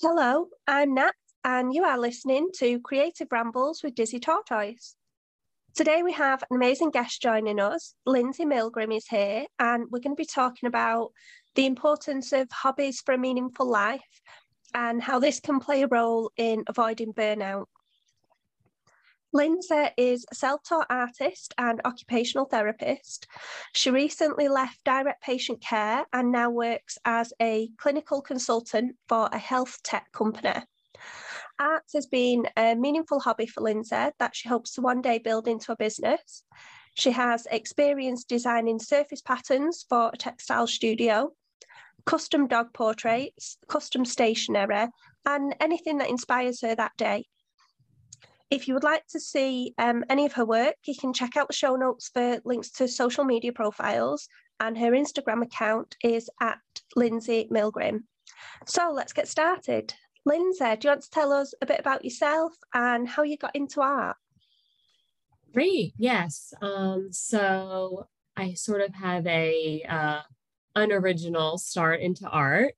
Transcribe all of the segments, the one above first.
Hello, I'm Nat, and you are listening to Creative Rambles with Dizzy Tortoise. Today we have an amazing guest joining us. Lindsay Milgrim is here, and we're going to be talking about the importance of hobbies for a meaningful life and how this can play a role in avoiding burnout. Lindsay is a self taught artist and occupational therapist. She recently left direct patient care and now works as a clinical consultant for a health tech company. Art has been a meaningful hobby for Lindsay that she hopes to one day build into a business. She has experience designing surface patterns for a textile studio, custom dog portraits, custom stationery, and anything that inspires her that day. If you would like to see um, any of her work, you can check out the show notes for links to social media profiles, and her Instagram account is at Lindsay Milgrim. So let's get started. Lindsay, do you want to tell us a bit about yourself and how you got into art? Great, yes. Um, so I sort of have a uh, unoriginal start into art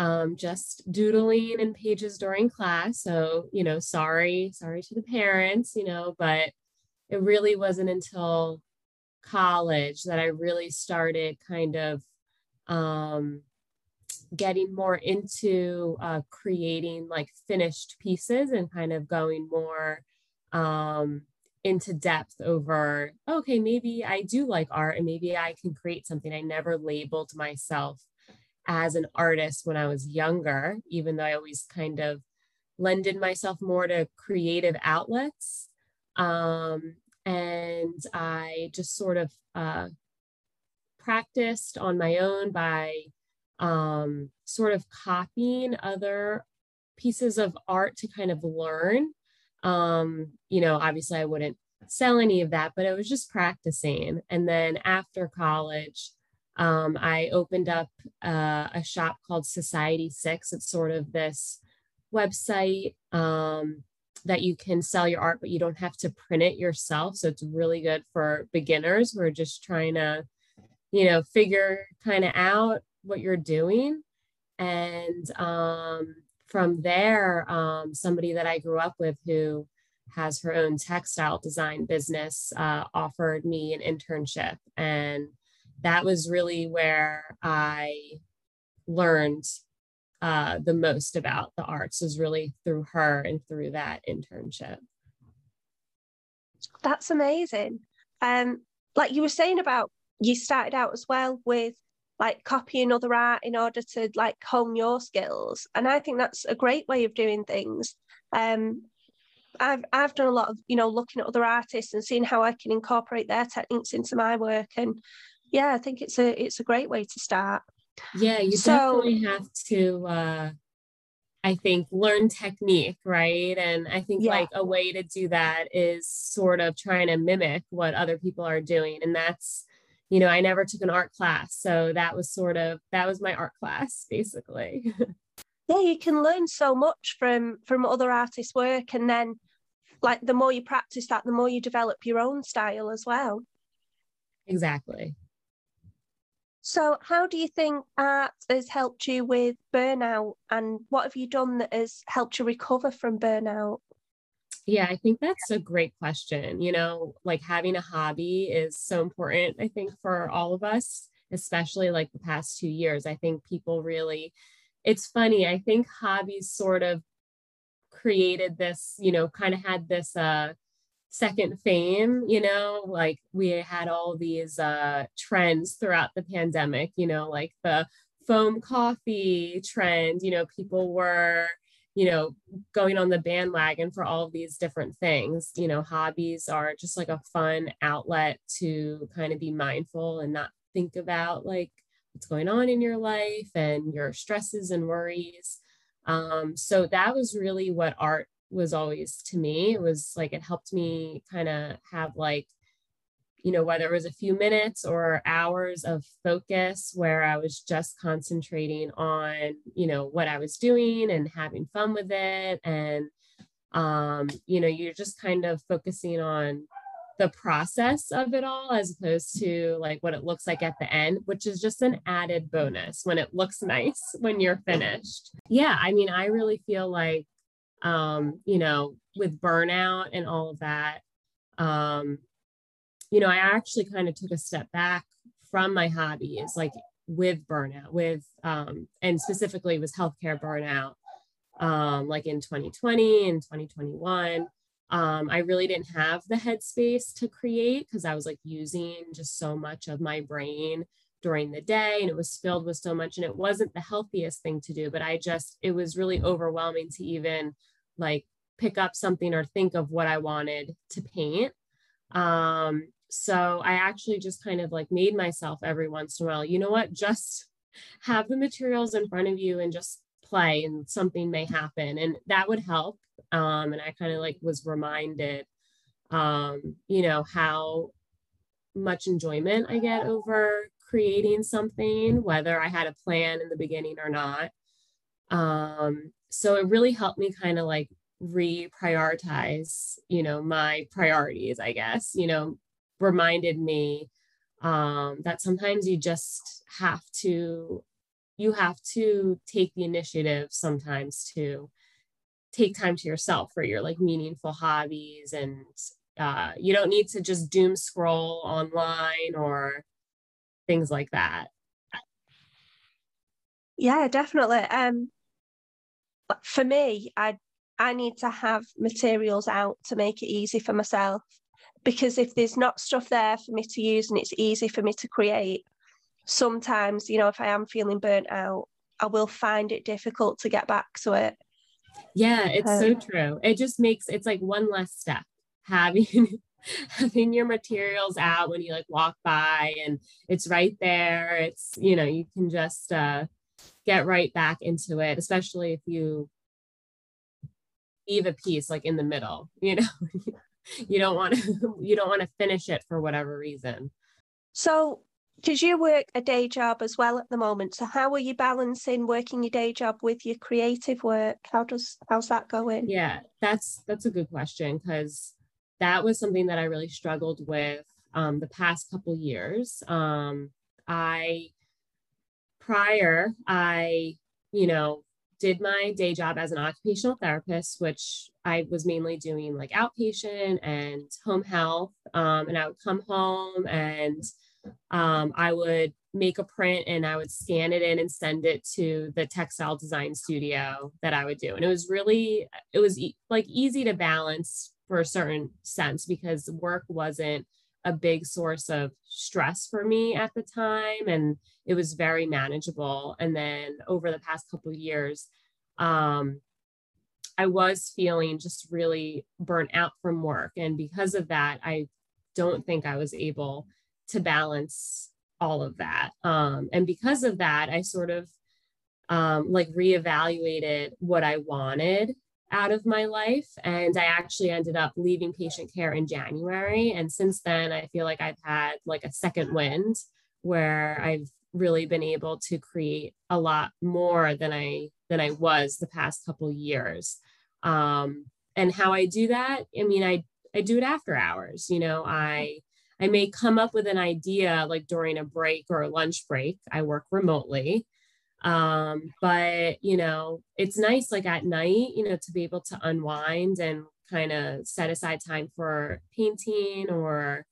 um, just doodling in pages during class. So, you know, sorry, sorry to the parents, you know, but it really wasn't until college that I really started kind of um, getting more into uh, creating like finished pieces and kind of going more um, into depth over, okay, maybe I do like art and maybe I can create something. I never labeled myself as an artist when I was younger, even though I always kind of lended myself more to creative outlets. Um, and I just sort of uh, practiced on my own by um, sort of copying other pieces of art to kind of learn. Um, you know, obviously, I wouldn't sell any of that, but it was just practicing. And then after college, um, I opened up uh, a shop called Society Six. It's sort of this website um, that you can sell your art, but you don't have to print it yourself. So it's really good for beginners who are just trying to, you know, figure kind of out what you're doing. And um, from there, um, somebody that I grew up with who has her own textile design business uh, offered me an internship. And that was really where I learned uh, the most about the arts was really through her and through that internship. That's amazing. Um, like you were saying about you started out as well with like copying other art in order to like hone your skills, and I think that's a great way of doing things. Um, I've I've done a lot of you know looking at other artists and seeing how I can incorporate their techniques into my work, and yeah, I think it's a it's a great way to start. Yeah, you so, definitely have to uh I think learn technique, right? And I think yeah. like a way to do that is sort of trying to mimic what other people are doing. And that's, you know, I never took an art class. So that was sort of that was my art class basically. yeah, you can learn so much from from other artists' work and then like the more you practice that, the more you develop your own style as well. Exactly. So, how do you think art has helped you with burnout, and what have you done that has helped you recover from burnout? Yeah, I think that's a great question. You know, like having a hobby is so important, I think, for all of us, especially like the past two years. I think people really, it's funny, I think hobbies sort of created this, you know, kind of had this uh second fame you know like we had all these uh trends throughout the pandemic you know like the foam coffee trend you know people were you know going on the bandwagon for all of these different things. You know hobbies are just like a fun outlet to kind of be mindful and not think about like what's going on in your life and your stresses and worries. Um, so that was really what art was always to me it was like it helped me kind of have like you know whether it was a few minutes or hours of focus where i was just concentrating on you know what i was doing and having fun with it and um you know you're just kind of focusing on the process of it all as opposed to like what it looks like at the end, which is just an added bonus when it looks nice when you're finished. Yeah, I mean, I really feel like, um, you know, with burnout and all of that, um, you know, I actually kind of took a step back from my hobbies, like with burnout, with, um, and specifically was healthcare burnout, um, like in 2020 and 2021 um, I really didn't have the headspace to create because I was like using just so much of my brain during the day and it was filled with so much and it wasn't the healthiest thing to do but i just it was really overwhelming to even like pick up something or think of what i wanted to paint. Um so i actually just kind of like made myself every once in a while you know what just have the materials in front of you and just play and something may happen. And that would help. Um, and i kind of like was reminded um, you know how much enjoyment i get over creating something whether i had a plan in the beginning or not. Um, so it really helped me kind of like reprioritize you know my priorities i guess you know reminded me um, that sometimes you just have to you have to take the initiative sometimes to take time to yourself for your like meaningful hobbies and uh, you don't need to just doom scroll online or things like that. Yeah definitely. Um for me i i need to have materials out to make it easy for myself because if there's not stuff there for me to use and it's easy for me to create sometimes, you know, if I am feeling burnt out, I will find it difficult to get back to it. Yeah, it's um, so true. It just makes it's like one less step having having your materials out when you like walk by and it's right there. It's you know, you can just uh get right back into it, especially if you leave a piece like in the middle, you know. you don't want to you don't want to finish it for whatever reason. So because you work a day job as well at the moment so how are you balancing working your day job with your creative work how does how's that going yeah that's that's a good question because that was something that i really struggled with um, the past couple years um, i prior i you know did my day job as an occupational therapist which i was mainly doing like outpatient and home health um, and i would come home and um, I would make a print and I would scan it in and send it to the textile design studio that I would do. And it was really, it was e- like easy to balance for a certain sense because work wasn't a big source of stress for me at the time and it was very manageable. And then over the past couple years, um, I was feeling just really burnt out from work. And because of that, I don't think I was able to balance all of that. Um, and because of that, I sort of um, like reevaluated what I wanted out of my life. And I actually ended up leaving patient care in January. And since then, I feel like I've had like a second wind where I've really been able to create a lot more than I than I was the past couple years. Um, and how I do that, I mean, I I do it after hours. You know, I I may come up with an idea like during a break or a lunch break. I work remotely. Um, but you know, it's nice like at night, you know, to be able to unwind and kind of set aside time for painting or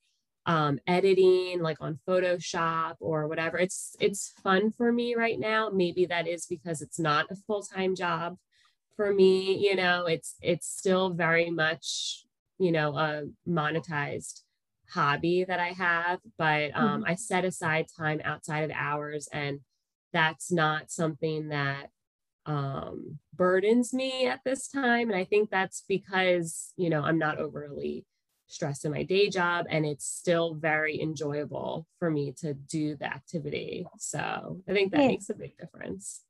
um, editing like on Photoshop or whatever. It's it's fun for me right now. Maybe that is because it's not a full-time job for me, you know, it's it's still very much, you know, a monetized hobby that I have, but um, mm-hmm. I set aside time outside of hours, and that's not something that um, burdens me at this time. And I think that's because, you know, I'm not overly stressed in my day job and it's still very enjoyable for me to do the activity. So I think that yeah. makes a big difference.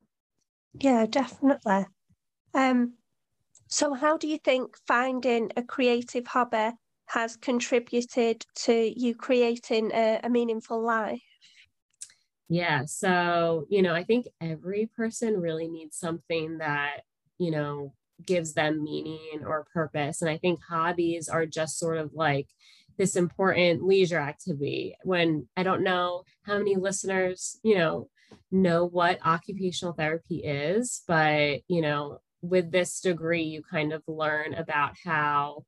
Yeah, definitely. Um, so how do you think finding a creative hobby has contributed to you creating a, a meaningful life? Yeah. So, you know, I think every person really needs something that, you know, gives them meaning or purpose. And I think hobbies are just sort of like this important leisure activity when I don't know how many listeners, you know, know what occupational therapy is, but, you know, with this degree, you kind of learn about how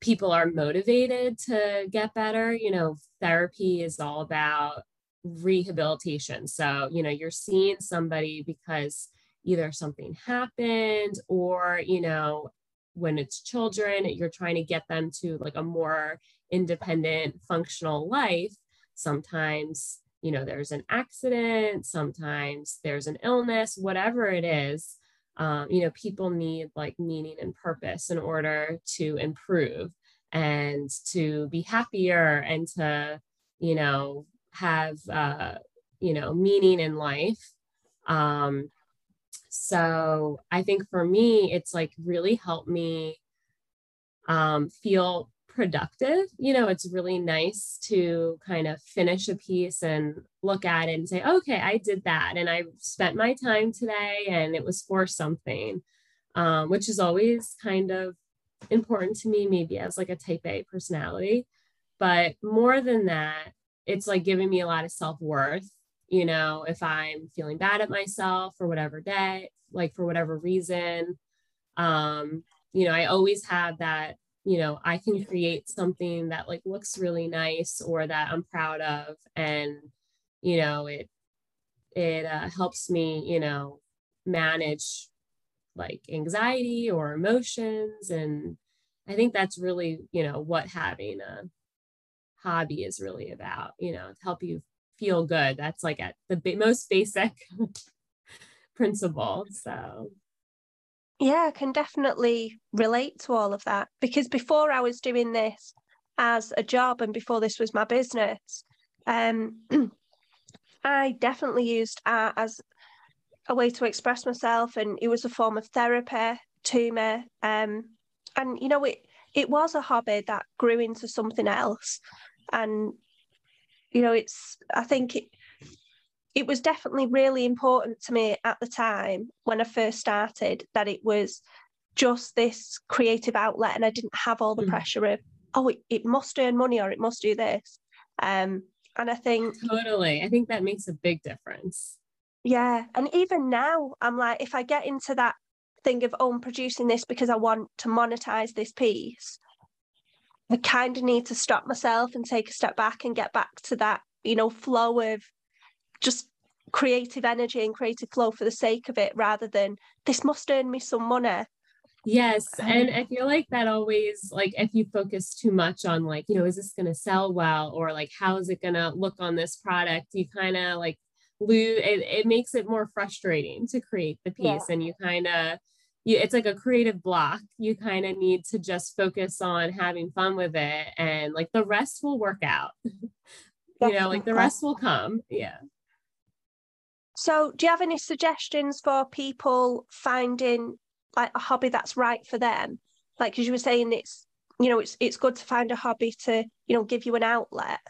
people are motivated to get better. You know, therapy is all about rehabilitation. So, you know, you're seeing somebody because either something happened or, you know, when it's children, you're trying to get them to like a more independent, functional life. Sometimes, you know, there's an accident, sometimes there's an illness, whatever it is. Um, you know, people need like meaning and purpose in order to improve and to be happier and to, you know, have, uh, you know, meaning in life. Um, so I think for me, it's like really helped me um, feel productive. You know, it's really nice to kind of finish a piece and look at it and say, okay, I did that. And I spent my time today and it was for something, um, which is always kind of important to me, maybe as like a type A personality. But more than that, it's like giving me a lot of self worth you know, if I'm feeling bad at myself for whatever day, like for whatever reason. Um, you know, I always have that, you know, I can create something that like looks really nice or that I'm proud of. And, you know, it, it uh, helps me, you know, manage like anxiety or emotions. And I think that's really, you know, what having a hobby is really about, you know, to help you feel good. That's like at the ba- most basic principle. So, yeah, I can definitely relate to all of that because before I was doing this as a job and before this was my business, um, I definitely used art as a way to express myself, and it was a form of therapy to me. Um, and you know, it it was a hobby that grew into something else, and you know, it's I think it, it was definitely really important to me at the time when I first started that it was just this creative outlet and I didn't have all the mm. pressure of, oh, it, it must earn money or it must do this. Um, and I think totally, I think that makes a big difference. Yeah. And even now, I'm like, if I get into that thing of, oh, I'm producing this because I want to monetize this piece, I kind of need to stop myself and take a step back and get back to that, you know, flow of just creative energy and creative flow for the sake of it rather than this must earn me some money. Yes. Um, and I feel like that always, like, if you focus too much on, like, you know, is this going to sell well? Or, like, how is it going to look on this product? You kind of like lose it, it makes it more frustrating to create the piece. Yeah. And you kind of, you, it's like a creative block. You kind of need to just focus on having fun with it, and like the rest will work out. you know, like the rest will come. Yeah. So, do you have any suggestions for people finding like a hobby that's right for them? Like, as you were saying, it's you know, it's it's good to find a hobby to you know give you an outlet.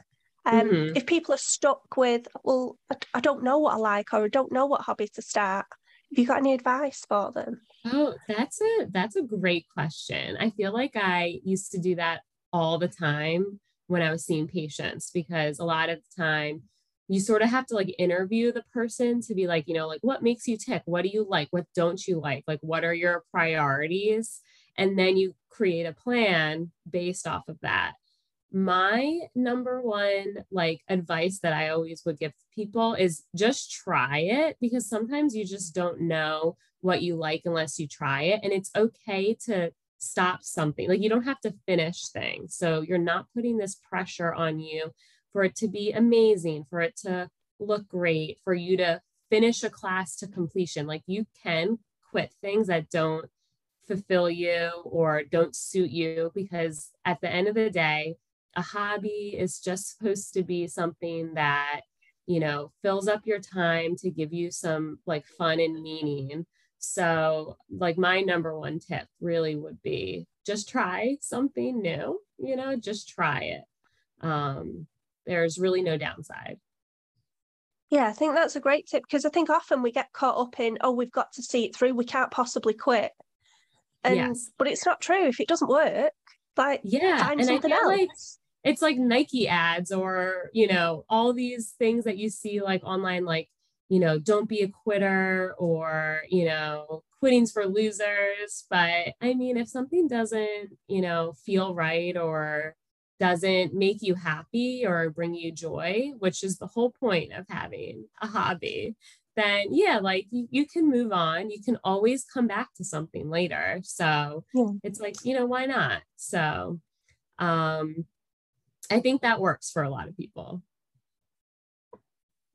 Um, mm-hmm. If people are stuck with, well, I, I don't know what I like, or I don't know what hobby to start, have you got any advice for them? Oh, that's a that's a great question. I feel like I used to do that all the time when I was seeing patients because a lot of the time you sort of have to like interview the person to be like, you know, like what makes you tick? What do you like? What don't you like? Like what are your priorities? And then you create a plan based off of that my number one like advice that I always would give people is just try it because sometimes you just don't know what you like unless you try it and it's okay to stop something like you don't have to finish things so you're not putting this pressure on you for it to be amazing for it to look great for you to finish a class to completion like you can quit things that don't fulfill you or don't suit you because at the end of the day a hobby is just supposed to be something that you know fills up your time to give you some like fun and meaning. So like my number one tip really would be just try something new you know just try it. Um there's really no downside. Yeah i think that's a great tip because i think often we get caught up in oh we've got to see it through we can't possibly quit. And yes. but it's not true if it doesn't work like yeah find something else like it's like Nike ads or, you know, all these things that you see like online, like, you know, don't be a quitter or, you know, quitting's for losers. But I mean, if something doesn't, you know, feel right or doesn't make you happy or bring you joy, which is the whole point of having a hobby, then yeah, like you, you can move on. You can always come back to something later. So yeah. it's like, you know, why not? So um I think that works for a lot of people.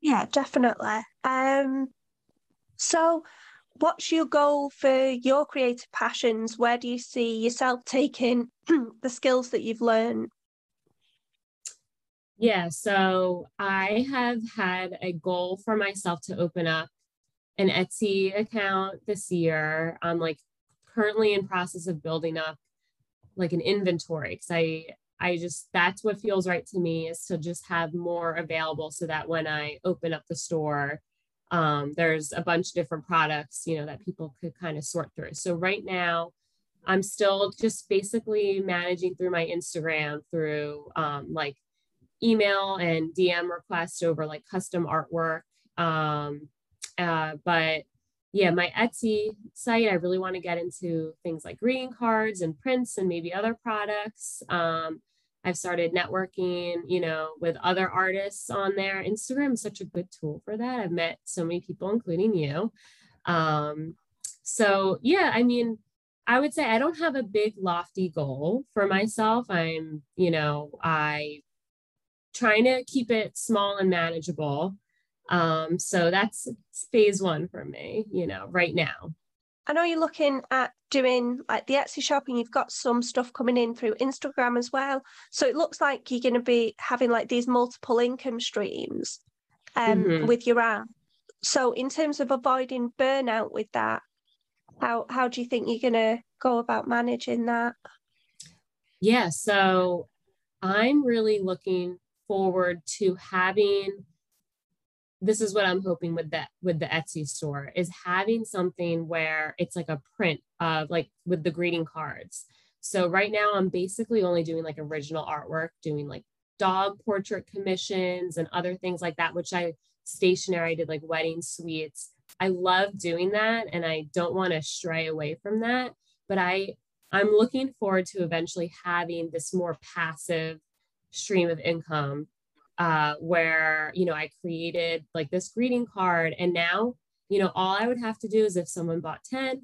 Yeah, definitely. Um so what's your goal for your creative passions? Where do you see yourself taking the skills that you've learned yeah, so I have had a goal for myself to open up an Etsy account this year. I'm like currently in process of building up like an inventory because I I just that's what feels right to me is to just have more available so that when I open up the store, um, there's a bunch of different products, you know, that people could kind of sort through. So right now, I'm still just basically managing through my Instagram through um, like email and DM requests over like custom artwork. Um, uh, but yeah, my Etsy site, I really want to get into things like greeting cards and prints and maybe other products. Um, I've started networking, you know, with other artists on there. Instagram is such a good tool for that. I've met so many people, including you. Um, so yeah, I mean, I would say I don't have a big lofty goal for myself. I'm, you know, I trying to keep it small and manageable. Um, so that's phase one for me, you know, right now. I know you're looking at doing like the Etsy shop and you've got some stuff coming in through Instagram as well. So it looks like you're going to be having like these multiple income streams um, mm-hmm. with your app. So in terms of avoiding burnout with that, how how do you think you're going to go about managing that? Yeah, so I'm really looking forward to having this is what I'm hoping with that with the Etsy store is having something where it's like a print of like with the greeting cards. So right now I'm basically only doing like original artwork, doing like dog portrait commissions and other things like that, which I stationery I did like wedding suites. I love doing that and I don't want to stray away from that, but I I'm looking forward to eventually having this more passive stream of income uh, where you know I created like this greeting card, and now you know all I would have to do is if someone bought ten,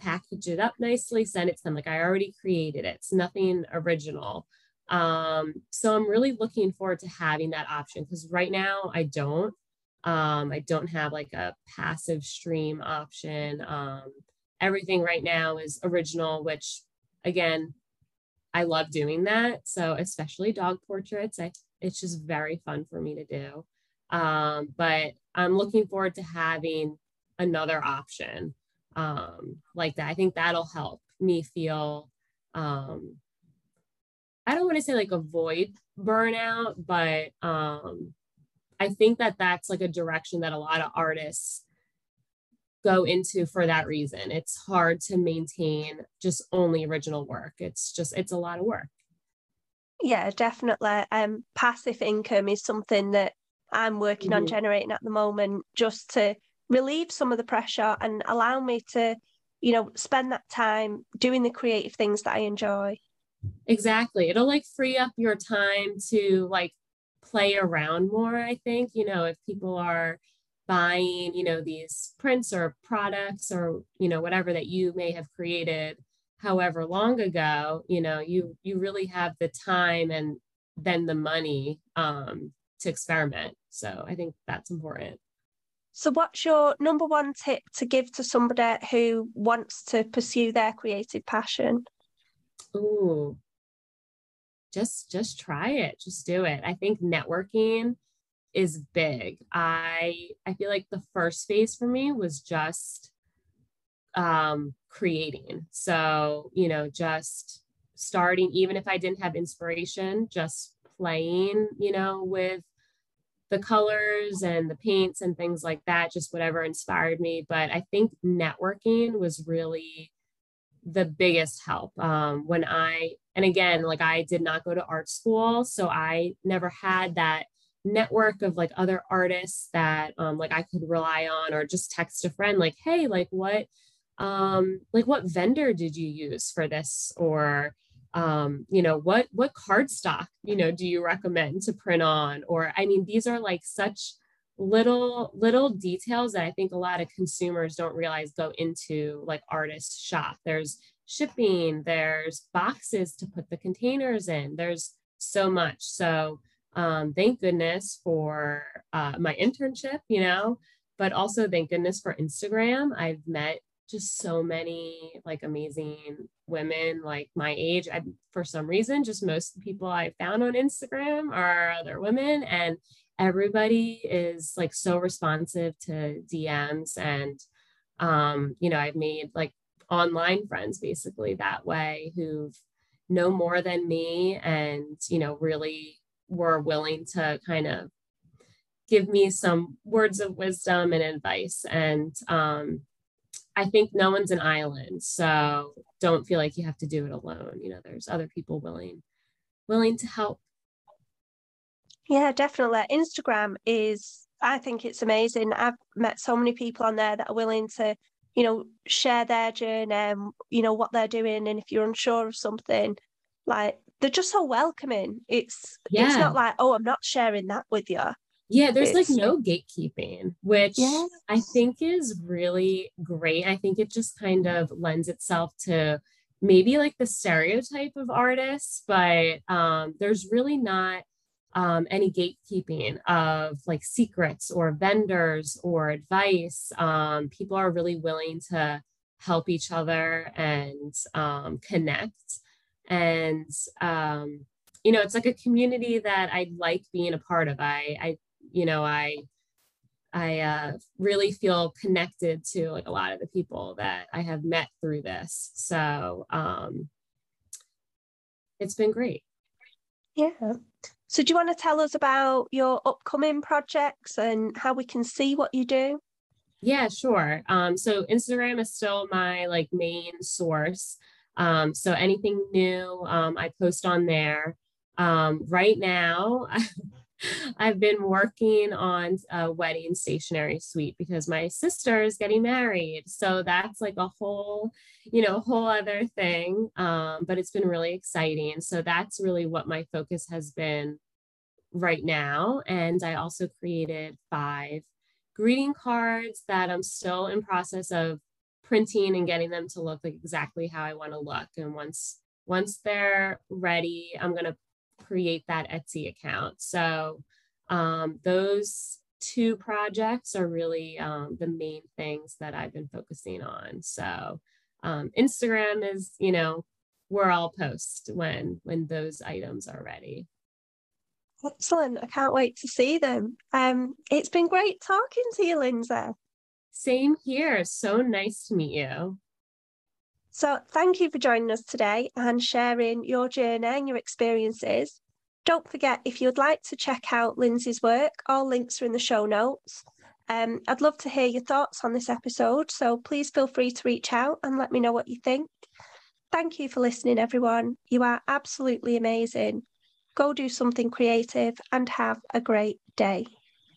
package it up nicely, send it to them. Like I already created it; it's nothing original. Um, so I'm really looking forward to having that option because right now I don't. Um, I don't have like a passive stream option. Um, everything right now is original, which again I love doing that. So especially dog portraits, I it's just very fun for me to do. Um, but I'm looking forward to having another option um, like that. I think that'll help me feel. Um, I don't want to say like avoid burnout, but um, I think that that's like a direction that a lot of artists go into for that reason. It's hard to maintain just only original work. It's just, it's a lot of work. Yeah, definitely. Um, passive income is something that I'm working mm-hmm. on generating at the moment just to relieve some of the pressure and allow me to, you know, spend that time doing the creative things that I enjoy. Exactly. It'll like free up your time to like play around more, I think. You know, if people are buying you know these prints or products or you know whatever that you may have created however long ago you know you you really have the time and then the money um, to experiment. So i think that's important. So what's your number one tip to give to somebody who wants to pursue their creative passion? Ooh, just just try it. Just do it. I think networking is big. I I feel like the first phase for me was just um creating. So, you know, just starting even if I didn't have inspiration, just playing, you know, with the colors and the paints and things like that, just whatever inspired me. But I think networking was really the biggest help. Um, when I and again, like I did not go to art school, so I never had that network of like other artists that um, like I could rely on or just text a friend like, hey, like what um like what vendor did you use for this? Or um you know what what cardstock you know do you recommend to print on? Or i mean these are like such little little details that i think a lot of consumers don't realize go into like artist shop. There's shipping there's boxes to put the containers in there's so much. So um, thank goodness for uh, my internship you know but also thank goodness for instagram. I've met just so many like amazing women like my age I, for some reason just most people i found on instagram are other women and everybody is like so responsive to dms and um you know i've made like online friends basically that way who've know more than me and you know really were willing to kind of give me some words of wisdom and advice and um I think no one's an island, so don't feel like you have to do it alone. You know, there's other people willing willing to help. Yeah, definitely. Instagram is I think it's amazing. I've met so many people on there that are willing to, you know, share their journey and you know what they're doing and if you're unsure of something, like they're just so welcoming. It's yeah. it's not like, oh, I'm not sharing that with you. Yeah, there's like no gatekeeping, which yes. I think is really great. I think it just kind of lends itself to maybe like the stereotype of artists, but um, there's really not um, any gatekeeping of like secrets or vendors or advice. Um, people are really willing to help each other and um, connect. And um, you know, it's like a community that I like being a part of. I, I you know, I I uh, really feel connected to like a lot of the people that I have met through this. So um, it's been great. Yeah. So do you want to tell us about your upcoming projects and how we can see what you do? Yeah, sure. Um, so Instagram is still my like main source. Um, so anything new, um, I post on there. Um, right now, I've been working on a wedding stationery suite because my sister is getting married. So that's like a whole, you know, whole other thing. Um, but it's been really exciting. So that's really what my focus has been right now. And I also created five greeting cards that I'm still in process of printing and getting them to look like exactly how I want to look. And once once they're ready, I'm going to create that Etsy account. So um, those two projects are really um, the main things that I've been focusing on. So um, Instagram is, you know, where I'll post when when those items are ready. Excellent. I can't wait to see them. Um, it's been great talking to you, Lindsay. Same here. So nice to meet you. So, thank you for joining us today and sharing your journey and your experiences. Don't forget, if you'd like to check out Lindsay's work, all links are in the show notes. Um, I'd love to hear your thoughts on this episode, so please feel free to reach out and let me know what you think. Thank you for listening, everyone. You are absolutely amazing. Go do something creative and have a great day.